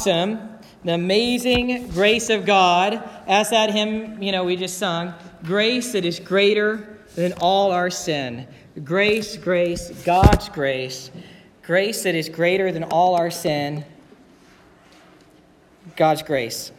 awesome, the amazing grace of God, as that hymn, you know, we just sung, grace that is greater than all our sin. Grace, grace, God's grace, grace that is greater than all our sin. God's grace.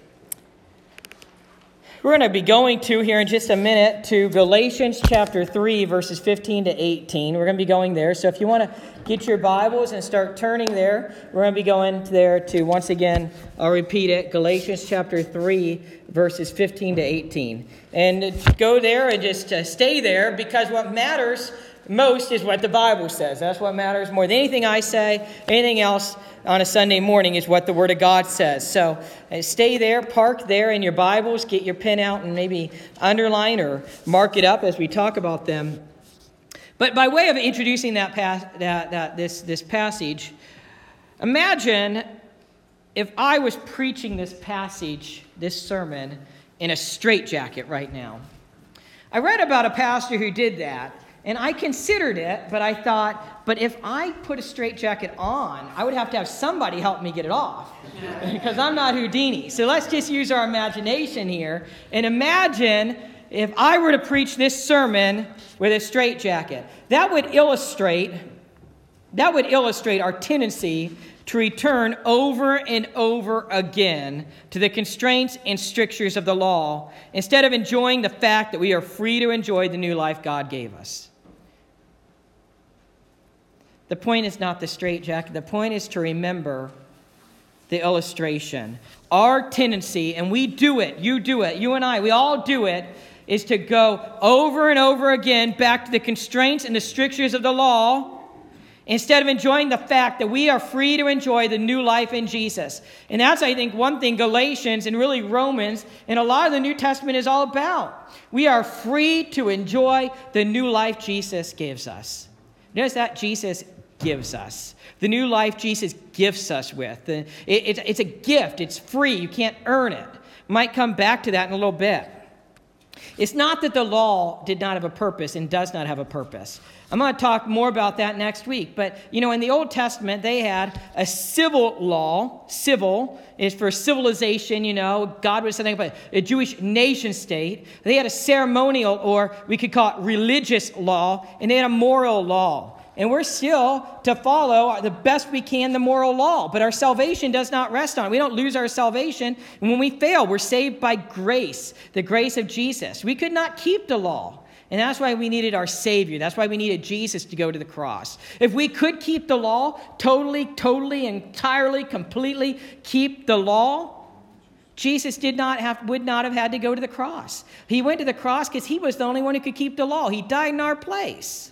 We're going to be going to here in just a minute to Galatians chapter 3, verses 15 to 18. We're going to be going there. So if you want to get your Bibles and start turning there, we're going to be going there to, once again, I'll repeat it Galatians chapter 3, verses 15 to 18. And go there and just uh, stay there because what matters most is what the Bible says. That's what matters more than anything I say, anything else on a Sunday morning is what the Word of God says. So uh, stay there, park there in your Bibles, get your pen out and maybe underline or mark it up as we talk about them. But by way of introducing that, pas- that, that this, this passage, imagine if I was preaching this passage, this sermon, in a straitjacket right now. I read about a pastor who did that. And I considered it, but I thought, but if I put a straitjacket on, I would have to have somebody help me get it off because I'm not Houdini. So let's just use our imagination here and imagine if I were to preach this sermon with a straitjacket. That would illustrate that would illustrate our tendency to return over and over again to the constraints and strictures of the law instead of enjoying the fact that we are free to enjoy the new life God gave us. The point is not the straitjacket, the point is to remember the illustration. Our tendency, and we do it, you do it, you and I, we all do it, is to go over and over again back to the constraints and the strictures of the law instead of enjoying the fact that we are free to enjoy the new life in Jesus. And that's, I think, one thing Galatians and really Romans and a lot of the New Testament is all about. We are free to enjoy the new life Jesus gives us. Notice that Jesus gives us. The new life Jesus gifts us with. It, it, it's a gift, it's free. You can't earn it. Might come back to that in a little bit. It's not that the law did not have a purpose and does not have a purpose. I'm going to talk more about that next week. But, you know, in the Old Testament, they had a civil law. Civil is for civilization, you know. God was something about a Jewish nation state. They had a ceremonial, or we could call it religious law, and they had a moral law. And we're still to follow the best we can the moral law. But our salvation does not rest on it. We don't lose our salvation. And when we fail, we're saved by grace, the grace of Jesus. We could not keep the law. And that's why we needed our Savior. That's why we needed Jesus to go to the cross. If we could keep the law, totally, totally, entirely, completely keep the law, Jesus did not have, would not have had to go to the cross. He went to the cross because he was the only one who could keep the law. He died in our place.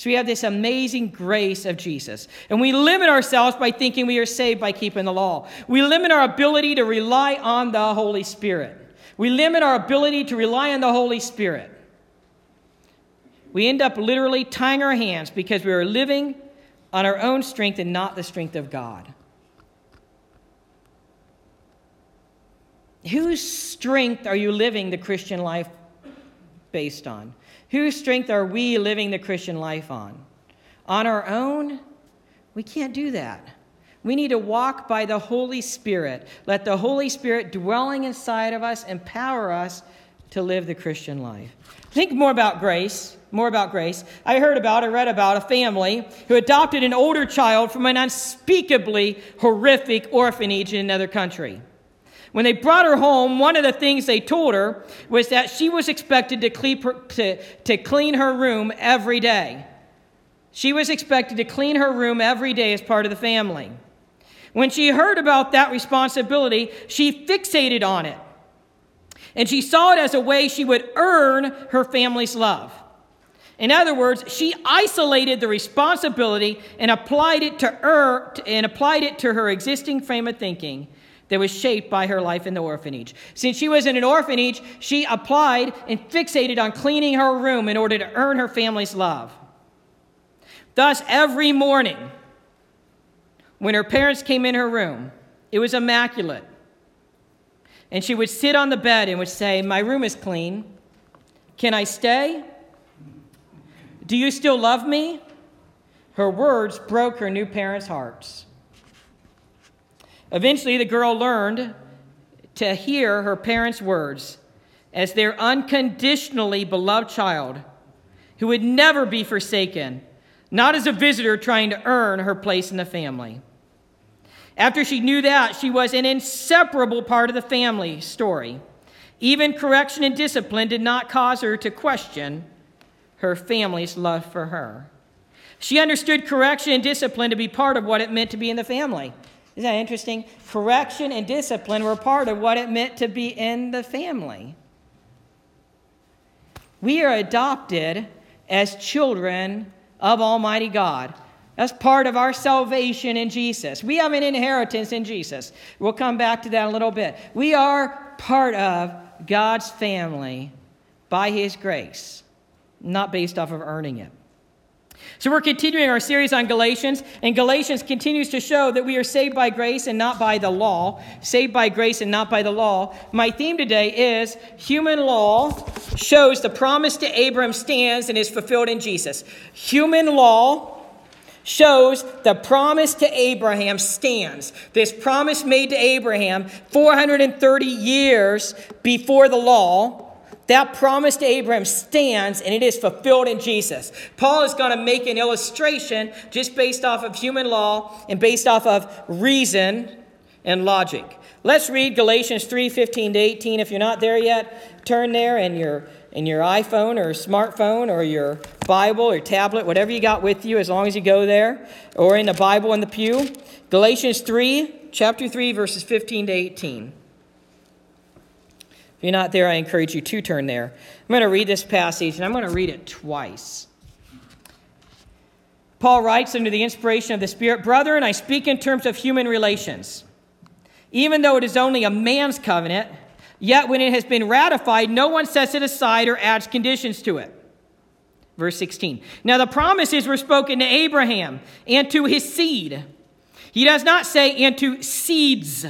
So we have this amazing grace of Jesus. And we limit ourselves by thinking we are saved by keeping the law. We limit our ability to rely on the Holy Spirit. We limit our ability to rely on the Holy Spirit. We end up literally tying our hands because we are living on our own strength and not the strength of God. Whose strength are you living the Christian life based on? Whose strength are we living the Christian life on? On our own? We can't do that. We need to walk by the Holy Spirit. Let the Holy Spirit dwelling inside of us empower us to live the Christian life. Think more about grace. More about grace. I heard about, I read about a family who adopted an older child from an unspeakably horrific orphanage in another country. When they brought her home, one of the things they told her was that she was expected to clean her, to, to clean her room every day. She was expected to clean her room every day as part of the family. When she heard about that responsibility, she fixated on it. And she saw it as a way she would earn her family's love. In other words, she isolated the responsibility and applied it to her and applied it to her existing frame of thinking that was shaped by her life in the orphanage. Since she was in an orphanage, she applied and fixated on cleaning her room in order to earn her family's love. Thus, every morning, when her parents came in her room, it was immaculate. And she would sit on the bed and would say, My room is clean. Can I stay? Do you still love me? Her words broke her new parents' hearts. Eventually, the girl learned to hear her parents' words as their unconditionally beloved child who would never be forsaken, not as a visitor trying to earn her place in the family. After she knew that, she was an inseparable part of the family story. Even correction and discipline did not cause her to question her family's love for her. She understood correction and discipline to be part of what it meant to be in the family. Isn't that interesting? Correction and discipline were part of what it meant to be in the family. We are adopted as children of Almighty God. That's part of our salvation in Jesus. We have an inheritance in Jesus. We'll come back to that a little bit. We are part of God's family by His grace, not based off of earning it. So we're continuing our series on Galatians, and Galatians continues to show that we are saved by grace and not by the law. Saved by grace and not by the law. My theme today is human law shows the promise to Abraham stands and is fulfilled in Jesus. Human law shows the promise to Abraham stands. This promise made to Abraham 430 years before the law that promise to Abraham stands and it is fulfilled in Jesus. Paul is going to make an illustration just based off of human law and based off of reason and logic. Let's read Galatians 3 15 to 18. If you're not there yet, turn there in your, in your iPhone or smartphone or your Bible or tablet, whatever you got with you, as long as you go there, or in the Bible in the pew. Galatians 3, chapter 3, verses 15 to 18. If you're not there, I encourage you to turn there. I'm going to read this passage, and I'm going to read it twice. Paul writes under the inspiration of the Spirit Brethren, I speak in terms of human relations. Even though it is only a man's covenant, yet when it has been ratified, no one sets it aside or adds conditions to it. Verse 16. Now the promises were spoken to Abraham and to his seed. He does not say, and to seeds,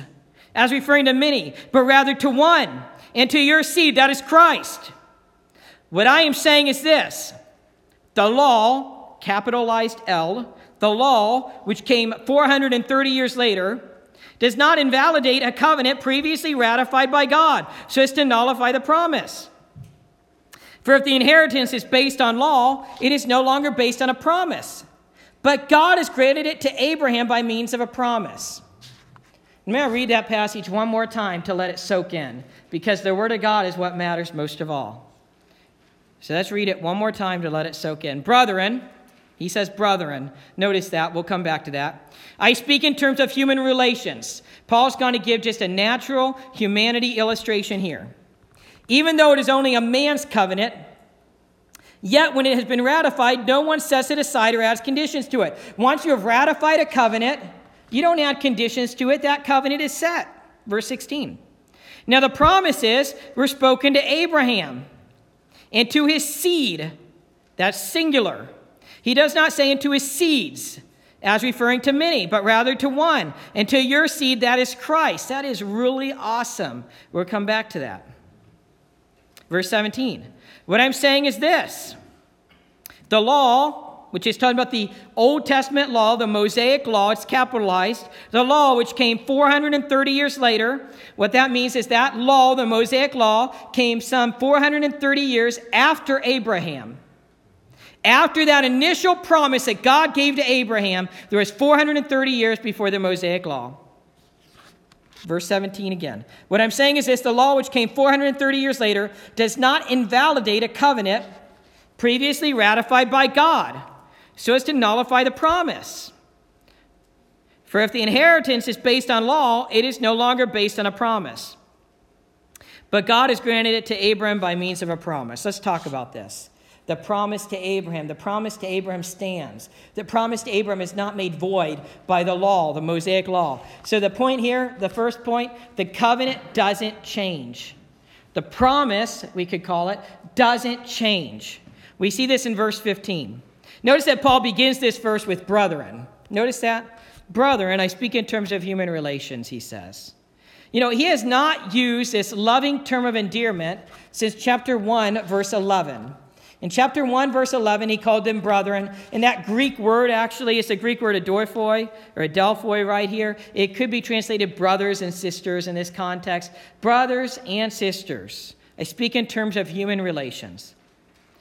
as referring to many, but rather to one and to your seed, that is Christ. What I am saying is this the law, capitalized L, the law, which came 430 years later, does not invalidate a covenant previously ratified by God, so as to nullify the promise. For if the inheritance is based on law, it is no longer based on a promise. But God has granted it to Abraham by means of a promise. May I read that passage one more time to let it soak in? Because the Word of God is what matters most of all. So let's read it one more time to let it soak in. Brethren, he says, brethren. Notice that. We'll come back to that. I speak in terms of human relations. Paul's going to give just a natural humanity illustration here. Even though it is only a man's covenant, yet when it has been ratified, no one sets it aside or adds conditions to it. Once you have ratified a covenant, you don't add conditions to it, that covenant is set. Verse 16. Now, the promises were spoken to Abraham and to his seed. That's singular. He does not say into his seeds, as referring to many, but rather to one. And to your seed, that is Christ. That is really awesome. We'll come back to that. Verse 17. What I'm saying is this the law which is talking about the Old Testament law, the Mosaic law, it's capitalized. The law, which came 430 years later. What that means is that law, the Mosaic law, came some 430 years after Abraham. After that initial promise that God gave to Abraham, there was 430 years before the Mosaic law. Verse 17 again. What I'm saying is this the law, which came 430 years later, does not invalidate a covenant previously ratified by God so as to nullify the promise. For if the inheritance is based on law, it is no longer based on a promise. But God has granted it to Abraham by means of a promise. Let's talk about this. The promise to Abraham, the promise to Abraham stands. The promise to Abraham is not made void by the law, the Mosaic law. So the point here, the first point, the covenant doesn't change. The promise, we could call it, doesn't change. We see this in verse 15. Notice that Paul begins this verse with brethren. Notice that? Brethren, I speak in terms of human relations, he says. You know, he has not used this loving term of endearment since chapter 1, verse 11. In chapter 1, verse 11, he called them brethren. And that Greek word, actually, it's a Greek word, adelphoi, or adelphoi right here. It could be translated brothers and sisters in this context. Brothers and sisters. I speak in terms of human relations.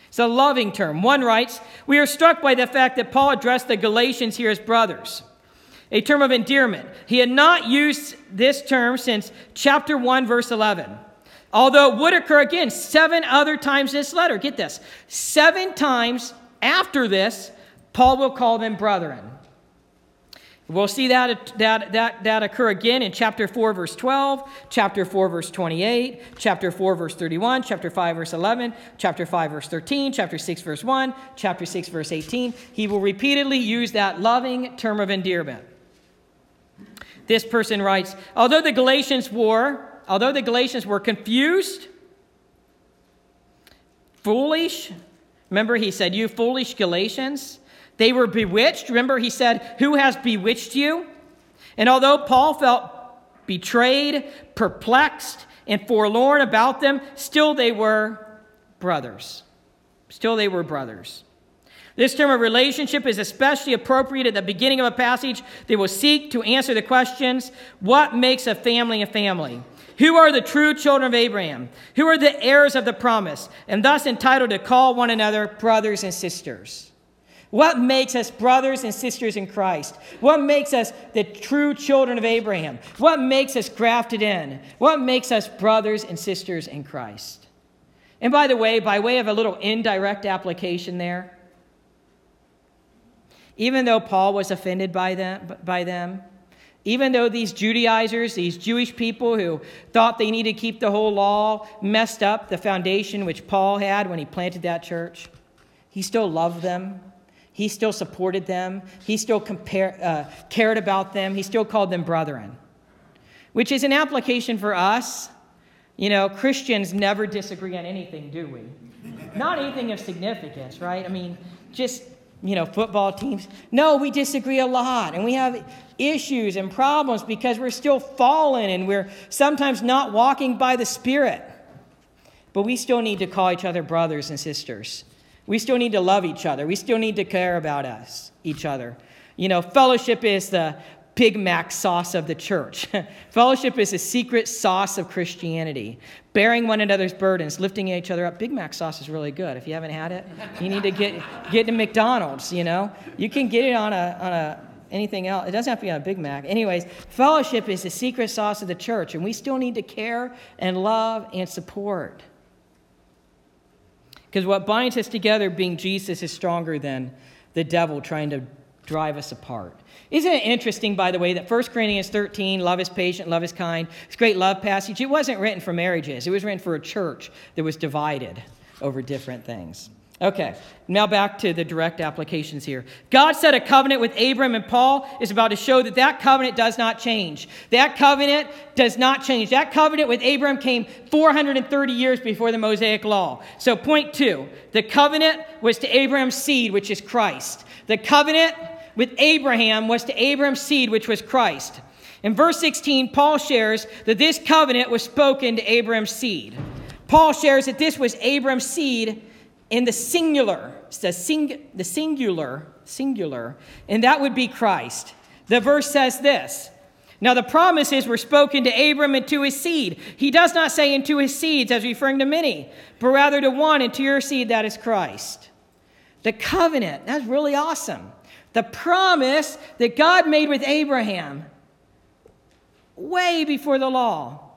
It's a loving term. One writes, We are struck by the fact that Paul addressed the Galatians here as brothers, a term of endearment. He had not used this term since chapter 1, verse 11. Although it would occur again seven other times in this letter. Get this. Seven times after this, Paul will call them brethren. We'll see that, that, that, that occur again in chapter 4, verse 12, chapter 4, verse 28, chapter 4, verse 31, chapter 5, verse 11, chapter 5, verse 13, chapter 6, verse 1, chapter 6, verse 18. He will repeatedly use that loving term of endearment. This person writes Although the Galatians were although the Galatians were confused, foolish, remember he said, You foolish Galatians, they were bewitched. Remember he said, Who has bewitched you? And although Paul felt betrayed, perplexed, and forlorn about them, still they were brothers. Still they were brothers. This term of relationship is especially appropriate at the beginning of a passage that will seek to answer the questions what makes a family a family? Who are the true children of Abraham? Who are the heirs of the promise, and thus entitled to call one another brothers and sisters? What makes us brothers and sisters in Christ? What makes us the true children of Abraham? What makes us grafted in? What makes us brothers and sisters in Christ? And by the way, by way of a little indirect application there, even though Paul was offended by them, by them even though these Judaizers, these Jewish people who thought they needed to keep the whole law, messed up the foundation which Paul had when he planted that church, he still loved them. He still supported them. He still compare, uh, cared about them. He still called them brethren, which is an application for us. You know, Christians never disagree on anything, do we? Not anything of significance, right? I mean, just you know, football teams. No, we disagree a lot and we have issues and problems because we're still fallen and we're sometimes not walking by the Spirit. But we still need to call each other brothers and sisters. We still need to love each other. We still need to care about us, each other. You know, fellowship is the Big Mac sauce of the church. Fellowship is a secret sauce of Christianity. Bearing one another's burdens, lifting each other up. Big Mac sauce is really good. If you haven't had it, you need to get, get to McDonald's, you know. You can get it on a, on a anything else. It doesn't have to be on a Big Mac. Anyways, fellowship is the secret sauce of the church, and we still need to care and love and support. Because what binds us together, being Jesus, is stronger than the devil trying to drive us apart. Isn't it interesting, by the way, that 1 Corinthians 13, love is patient, love is kind, it's a great love passage. It wasn't written for marriages, it was written for a church that was divided over different things. Okay, now back to the direct applications here. God set a covenant with Abram and Paul is about to show that that covenant does not change. That covenant does not change. That covenant with Abram came 430 years before the Mosaic Law. So, point two the covenant was to Abram's seed, which is Christ. The covenant with Abraham was to Abram's seed, which was Christ. In verse 16, Paul shares that this covenant was spoken to Abram's seed. Paul shares that this was Abram's seed in the singular, the, sing, the singular, singular, and that would be Christ. The verse says this. Now, the promises were spoken to Abram and to his seed. He does not say into his seeds as referring to many, but rather to one and to your seed, that is Christ. The covenant, that's really awesome. The promise that God made with Abraham way before the law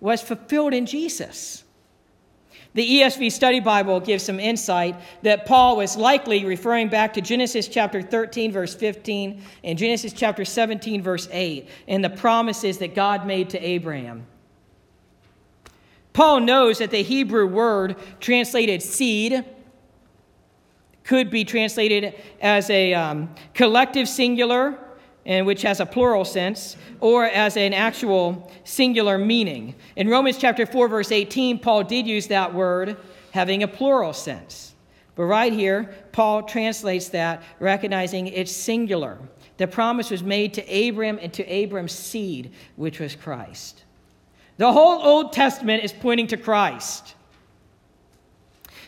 was fulfilled in Jesus. The ESV Study Bible gives some insight that Paul was likely referring back to Genesis chapter 13, verse 15, and Genesis chapter 17, verse 8, and the promises that God made to Abraham. Paul knows that the Hebrew word translated seed could be translated as a um, collective singular, and which has a plural sense, or as an actual singular meaning. In Romans chapter 4, verse 18, Paul did use that word having a plural sense. But right here, Paul translates that, recognizing it's singular. The promise was made to Abram and to Abram's seed, which was Christ. The whole Old Testament is pointing to Christ.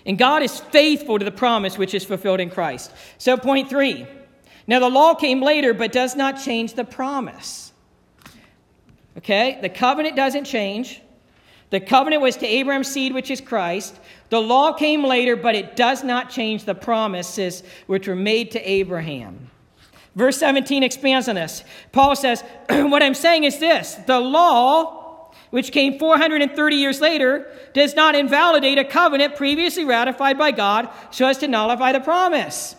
And God is faithful to the promise which is fulfilled in Christ. So, point three. Now, the law came later, but does not change the promise. Okay? The covenant doesn't change. The covenant was to Abraham's seed, which is Christ. The law came later, but it does not change the promises which were made to Abraham. Verse 17 expands on this. Paul says, What I'm saying is this the law, which came 430 years later, does not invalidate a covenant previously ratified by God so as to nullify the promise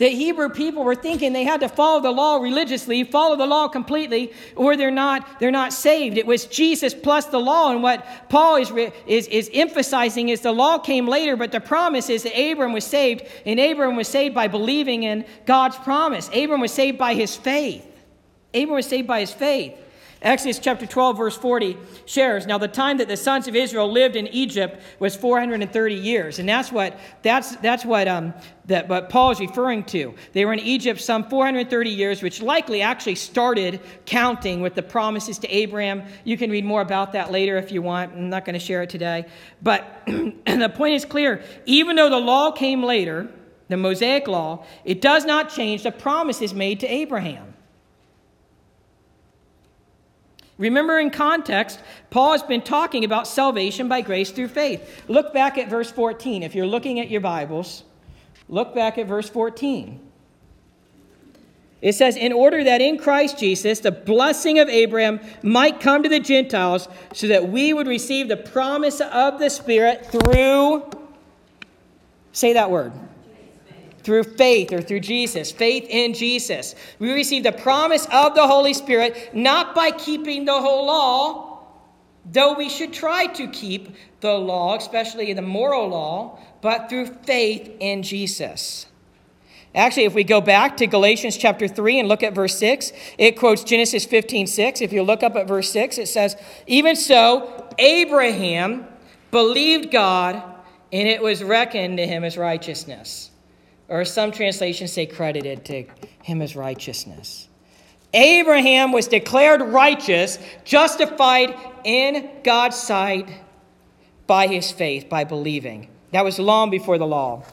the Hebrew people were thinking they had to follow the law religiously, follow the law completely, or they're not, they're not saved. It was Jesus plus the law. And what Paul is, is, is emphasizing is the law came later, but the promise is that Abram was saved, and Abram was saved by believing in God's promise. Abram was saved by his faith. Abram was saved by his faith. Exodus chapter 12, verse 40 shares, Now the time that the sons of Israel lived in Egypt was 430 years. And that's what, that's, that's what, um, that, what Paul is referring to. They were in Egypt some 430 years, which likely actually started counting with the promises to Abraham. You can read more about that later if you want. I'm not going to share it today. But the point is clear. Even though the law came later, the Mosaic law, it does not change the promises made to Abraham. Remember, in context, Paul has been talking about salvation by grace through faith. Look back at verse 14. If you're looking at your Bibles, look back at verse 14. It says, In order that in Christ Jesus the blessing of Abraham might come to the Gentiles, so that we would receive the promise of the Spirit through, say that word, through faith or through Jesus, faith in Jesus. We receive the promise of the Holy Spirit not by keeping the whole law, though we should try to keep the law, especially the moral law, but through faith in Jesus. Actually, if we go back to Galatians chapter 3 and look at verse 6, it quotes Genesis 15 6. If you look up at verse 6, it says, Even so, Abraham believed God, and it was reckoned to him as righteousness or some translations say credited to him as righteousness. Abraham was declared righteous, justified in God's sight by his faith, by believing. That was long before the law.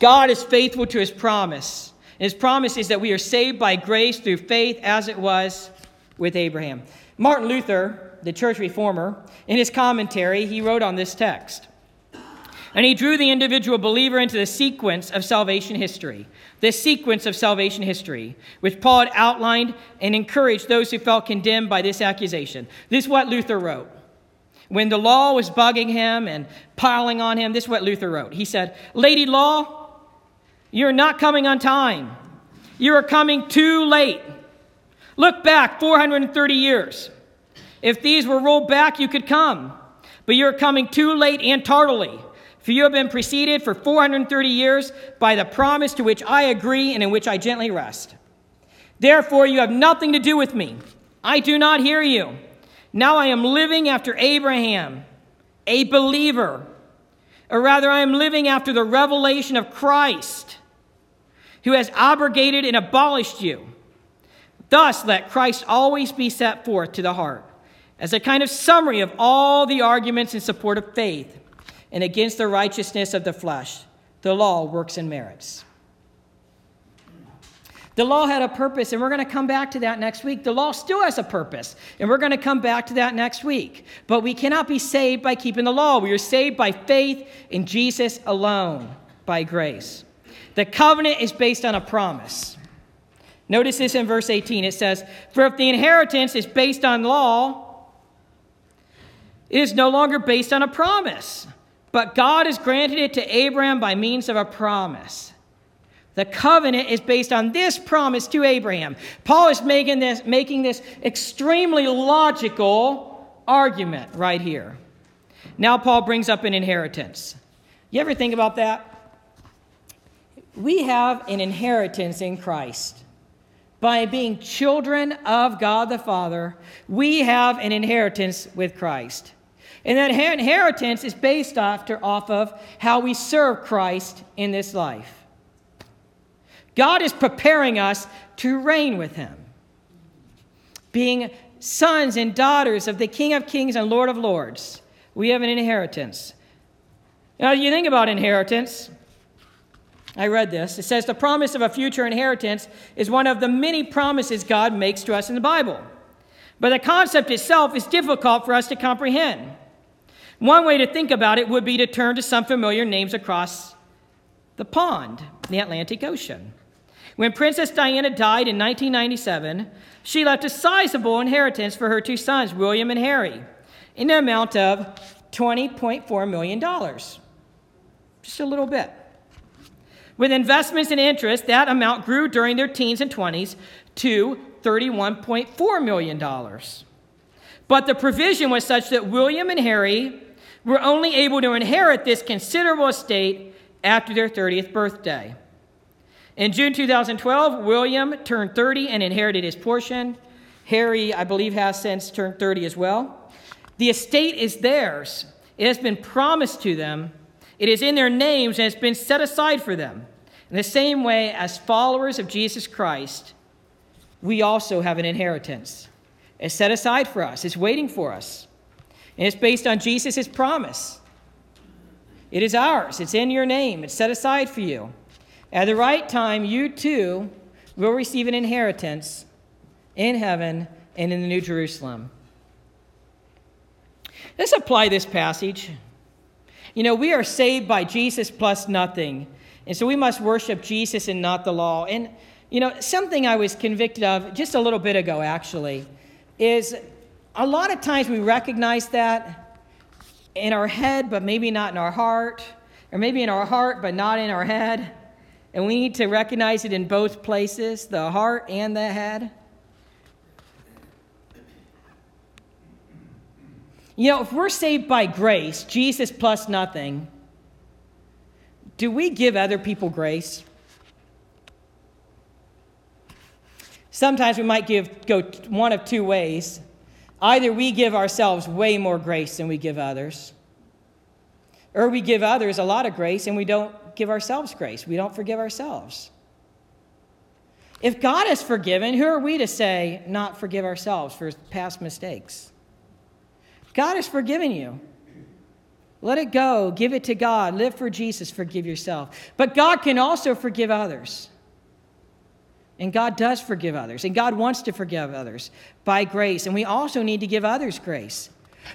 God is faithful to his promise. And his promise is that we are saved by grace through faith, as it was with Abraham. Martin Luther, the church reformer, in his commentary, he wrote on this text and he drew the individual believer into the sequence of salvation history, this sequence of salvation history, which Paul had outlined and encouraged those who felt condemned by this accusation. This is what Luther wrote. When the law was bugging him and piling on him, this is what Luther wrote. He said, Lady Law, you're not coming on time. You are coming too late. Look back 430 years. If these were rolled back, you could come. But you're coming too late and tardily. For you have been preceded for 430 years by the promise to which I agree and in which I gently rest. Therefore, you have nothing to do with me. I do not hear you. Now I am living after Abraham, a believer. Or rather, I am living after the revelation of Christ, who has abrogated and abolished you. Thus, let Christ always be set forth to the heart as a kind of summary of all the arguments in support of faith and against the righteousness of the flesh. The law works and merits. The law had a purpose, and we're going to come back to that next week. The law still has a purpose, and we're going to come back to that next week. But we cannot be saved by keeping the law. We are saved by faith in Jesus alone, by grace. The covenant is based on a promise. Notice this in verse 18. It says, For if the inheritance is based on law, it is no longer based on a promise. But God has granted it to Abraham by means of a promise. The covenant is based on this promise to Abraham. Paul is making this, making this extremely logical argument right here. Now, Paul brings up an inheritance. You ever think about that? We have an inheritance in Christ. By being children of God the Father, we have an inheritance with Christ. And that inheritance is based after, off of how we serve Christ in this life. God is preparing us to reign with Him, being sons and daughters of the King of Kings and Lord of Lords. We have an inheritance. Now, you think about inheritance. I read this. It says the promise of a future inheritance is one of the many promises God makes to us in the Bible. But the concept itself is difficult for us to comprehend. One way to think about it would be to turn to some familiar names across the pond, the Atlantic Ocean. When Princess Diana died in 1997, she left a sizable inheritance for her two sons, William and Harry, in the amount of $20.4 million. Just a little bit. With investments and interest, that amount grew during their teens and 20s to $31.4 million. But the provision was such that William and Harry were only able to inherit this considerable estate after their 30th birthday. In June 2012, William turned 30 and inherited his portion. Harry, I believe, has since turned 30 as well. The estate is theirs, it has been promised to them it is in their names and it's been set aside for them. In the same way, as followers of Jesus Christ, we also have an inheritance. It's set aside for us, it's waiting for us. And it's based on Jesus' promise. It is ours, it's in your name, it's set aside for you. At the right time, you too will receive an inheritance in heaven and in the New Jerusalem. Let's apply this passage you know, we are saved by Jesus plus nothing. And so we must worship Jesus and not the law. And, you know, something I was convicted of just a little bit ago, actually, is a lot of times we recognize that in our head, but maybe not in our heart, or maybe in our heart, but not in our head. And we need to recognize it in both places the heart and the head. You know, if we're saved by grace, Jesus plus nothing, do we give other people grace? Sometimes we might give go one of two ways. Either we give ourselves way more grace than we give others, or we give others a lot of grace and we don't give ourselves grace. We don't forgive ourselves. If God has forgiven, who are we to say not forgive ourselves for past mistakes? God has forgiven you. Let it go. Give it to God. Live for Jesus. Forgive yourself. But God can also forgive others. And God does forgive others. And God wants to forgive others by grace. And we also need to give others grace.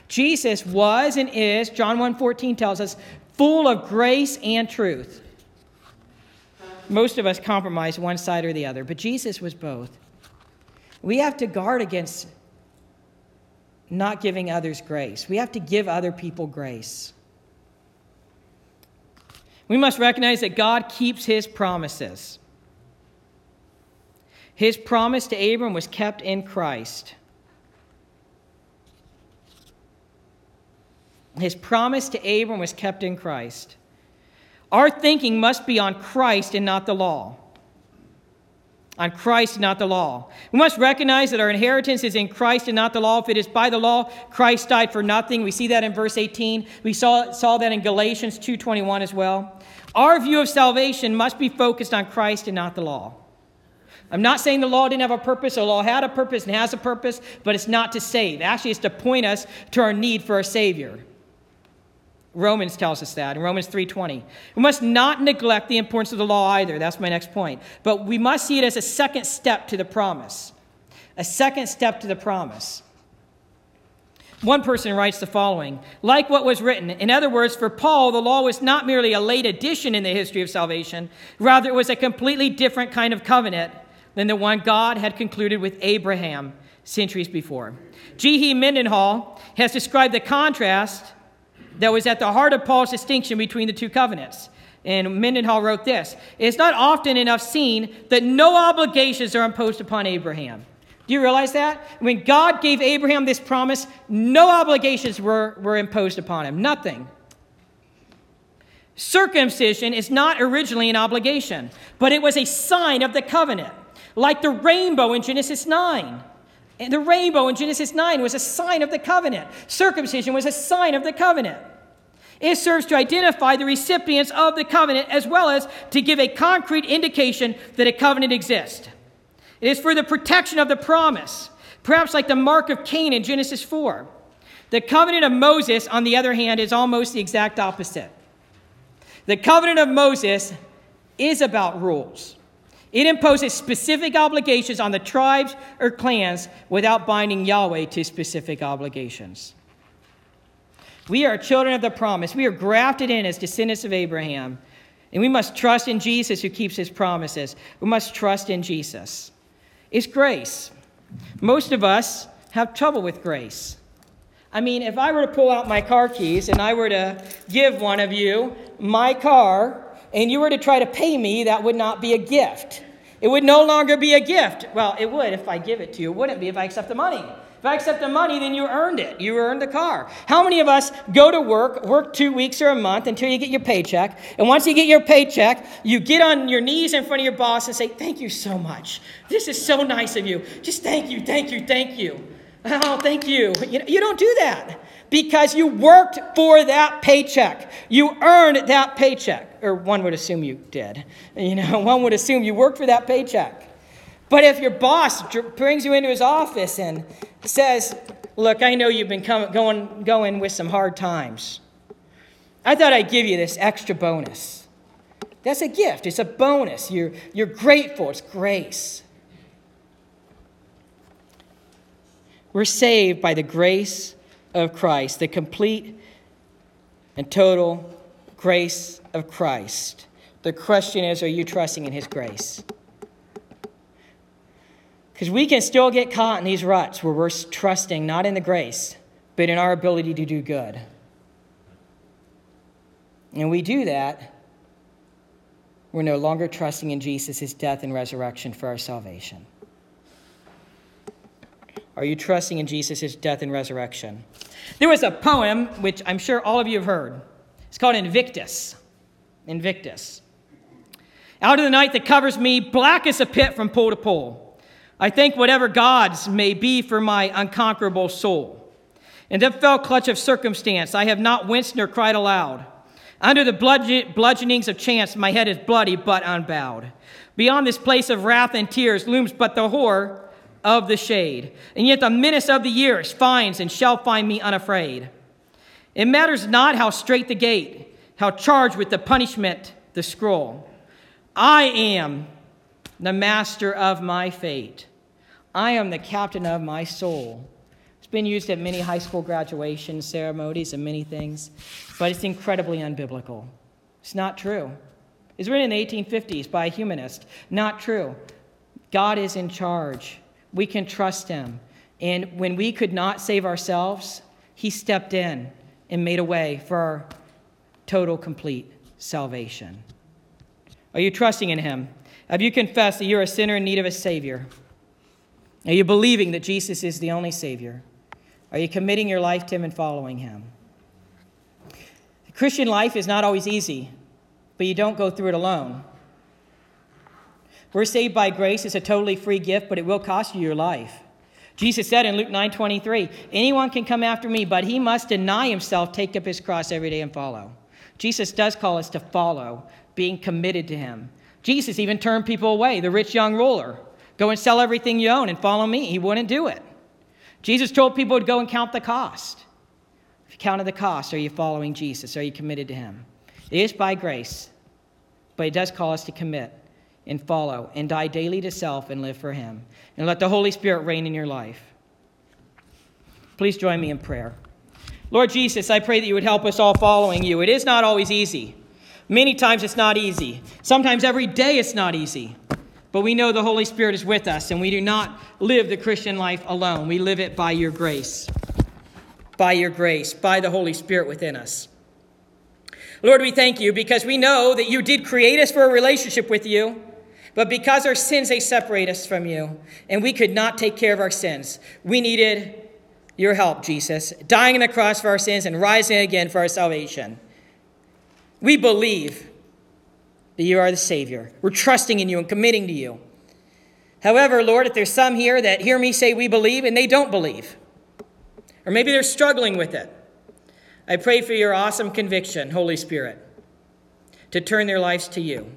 Jesus was and is, John 1:14 tells us, full of grace and truth. Most of us compromise one side or the other, but Jesus was both. We have to guard against not giving others grace. We have to give other people grace. We must recognize that God keeps his promises. His promise to Abram was kept in Christ. His promise to Abram was kept in Christ. Our thinking must be on Christ and not the law on Christ, not the law. We must recognize that our inheritance is in Christ and not the law. If it is by the law, Christ died for nothing. We see that in verse 18. We saw, saw that in Galatians 2.21 as well. Our view of salvation must be focused on Christ and not the law. I'm not saying the law didn't have a purpose. The law had a purpose and has a purpose, but it's not to save. Actually, it's to point us to our need for a Savior. Romans tells us that in Romans 3:20. We must not neglect the importance of the law either. That's my next point. But we must see it as a second step to the promise. A second step to the promise. One person writes the following Like what was written, in other words, for Paul, the law was not merely a late addition in the history of salvation, rather, it was a completely different kind of covenant than the one God had concluded with Abraham centuries before. G. He Mendenhall has described the contrast that was at the heart of Paul's distinction between the two covenants. And Mendenhall wrote this It's not often enough seen that no obligations are imposed upon Abraham. Do you realize that? When God gave Abraham this promise, no obligations were, were imposed upon him. Nothing. Circumcision is not originally an obligation, but it was a sign of the covenant, like the rainbow in Genesis 9. And the rainbow in Genesis 9 was a sign of the covenant. Circumcision was a sign of the covenant. It serves to identify the recipients of the covenant as well as to give a concrete indication that a covenant exists. It is for the protection of the promise, perhaps like the mark of Cain in Genesis 4. The covenant of Moses, on the other hand, is almost the exact opposite. The covenant of Moses is about rules. It imposes specific obligations on the tribes or clans without binding Yahweh to specific obligations. We are children of the promise. We are grafted in as descendants of Abraham. And we must trust in Jesus who keeps his promises. We must trust in Jesus. It's grace. Most of us have trouble with grace. I mean, if I were to pull out my car keys and I were to give one of you my car and you were to try to pay me, that would not be a gift. It would no longer be a gift. Well, it would if I give it to you. It wouldn't be if I accept the money. If I accept the money, then you earned it. You earned the car. How many of us go to work, work two weeks or a month until you get your paycheck? And once you get your paycheck, you get on your knees in front of your boss and say, Thank you so much. This is so nice of you. Just thank you, thank you, thank you. Oh, thank you. You, you don't do that because you worked for that paycheck. You earned that paycheck. Or one would assume you did. You know, one would assume you worked for that paycheck. But if your boss brings you into his office and says, Look, I know you've been going, going with some hard times. I thought I'd give you this extra bonus. That's a gift, it's a bonus. You're, you're grateful, it's grace. We're saved by the grace of Christ, the complete and total grace of Christ. The question is are you trusting in His grace? Because we can still get caught in these ruts where we're trusting not in the grace, but in our ability to do good. And we do that, we're no longer trusting in Jesus' death and resurrection for our salvation. Are you trusting in Jesus' death and resurrection? There was a poem, which I'm sure all of you have heard. It's called Invictus. Invictus. Out of the night that covers me, black as a pit from pole to pole. I thank whatever gods may be for my unconquerable soul. In the fell clutch of circumstance, I have not winced nor cried aloud. Under the bludgeonings of chance, my head is bloody but unbowed. Beyond this place of wrath and tears looms but the horror of the shade. And yet the menace of the years finds and shall find me unafraid. It matters not how straight the gate, how charged with the punishment the scroll. I am the master of my fate. I am the captain of my soul. It's been used at many high school graduation ceremonies and many things, but it's incredibly unbiblical. It's not true. It's written in the 1850s by a humanist. Not true. God is in charge. We can trust him. And when we could not save ourselves, he stepped in and made a way for total, complete salvation. Are you trusting in him? Have you confessed that you're a sinner in need of a Savior? Are you believing that Jesus is the only Savior? Are you committing your life to Him and following Him? The Christian life is not always easy, but you don't go through it alone. We're saved by grace. It's a totally free gift, but it will cost you your life. Jesus said in Luke 9 23, Anyone can come after me, but he must deny himself, take up his cross every day, and follow. Jesus does call us to follow, being committed to him. Jesus even turned people away, the rich young ruler. Go and sell everything you own and follow me. He wouldn't do it. Jesus told people to go and count the cost. If you counted the cost, are you following Jesus? Are you committed to him? It is by grace, but it does call us to commit and follow and die daily to self and live for him. And let the Holy Spirit reign in your life. Please join me in prayer. Lord Jesus, I pray that you would help us all following you. It is not always easy. Many times it's not easy. Sometimes every day it's not easy. But we know the Holy Spirit is with us, and we do not live the Christian life alone. We live it by your grace, by your grace, by the Holy Spirit within us. Lord, we thank you because we know that you did create us for a relationship with you, but because our sins, they separate us from you, and we could not take care of our sins. We needed your help, Jesus, dying on the cross for our sins and rising again for our salvation. We believe that you are the Savior. We're trusting in you and committing to you. However, Lord, if there's some here that hear me say we believe and they don't believe, or maybe they're struggling with it, I pray for your awesome conviction, Holy Spirit, to turn their lives to you.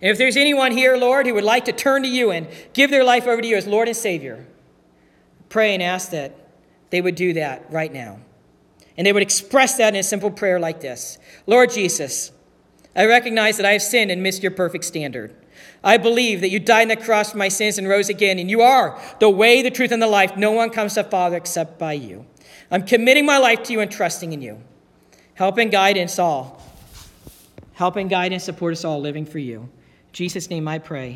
And if there's anyone here, Lord, who would like to turn to you and give their life over to you as Lord and Savior, pray and ask that they would do that right now. And they would express that in a simple prayer like this Lord Jesus, I recognize that I have sinned and missed your perfect standard. I believe that you died on the cross for my sins and rose again, and you are the way, the truth, and the life. No one comes to Father except by you. I'm committing my life to you and trusting in you. Help and guide us all. Help and guide and support us all living for you. In Jesus' name I pray.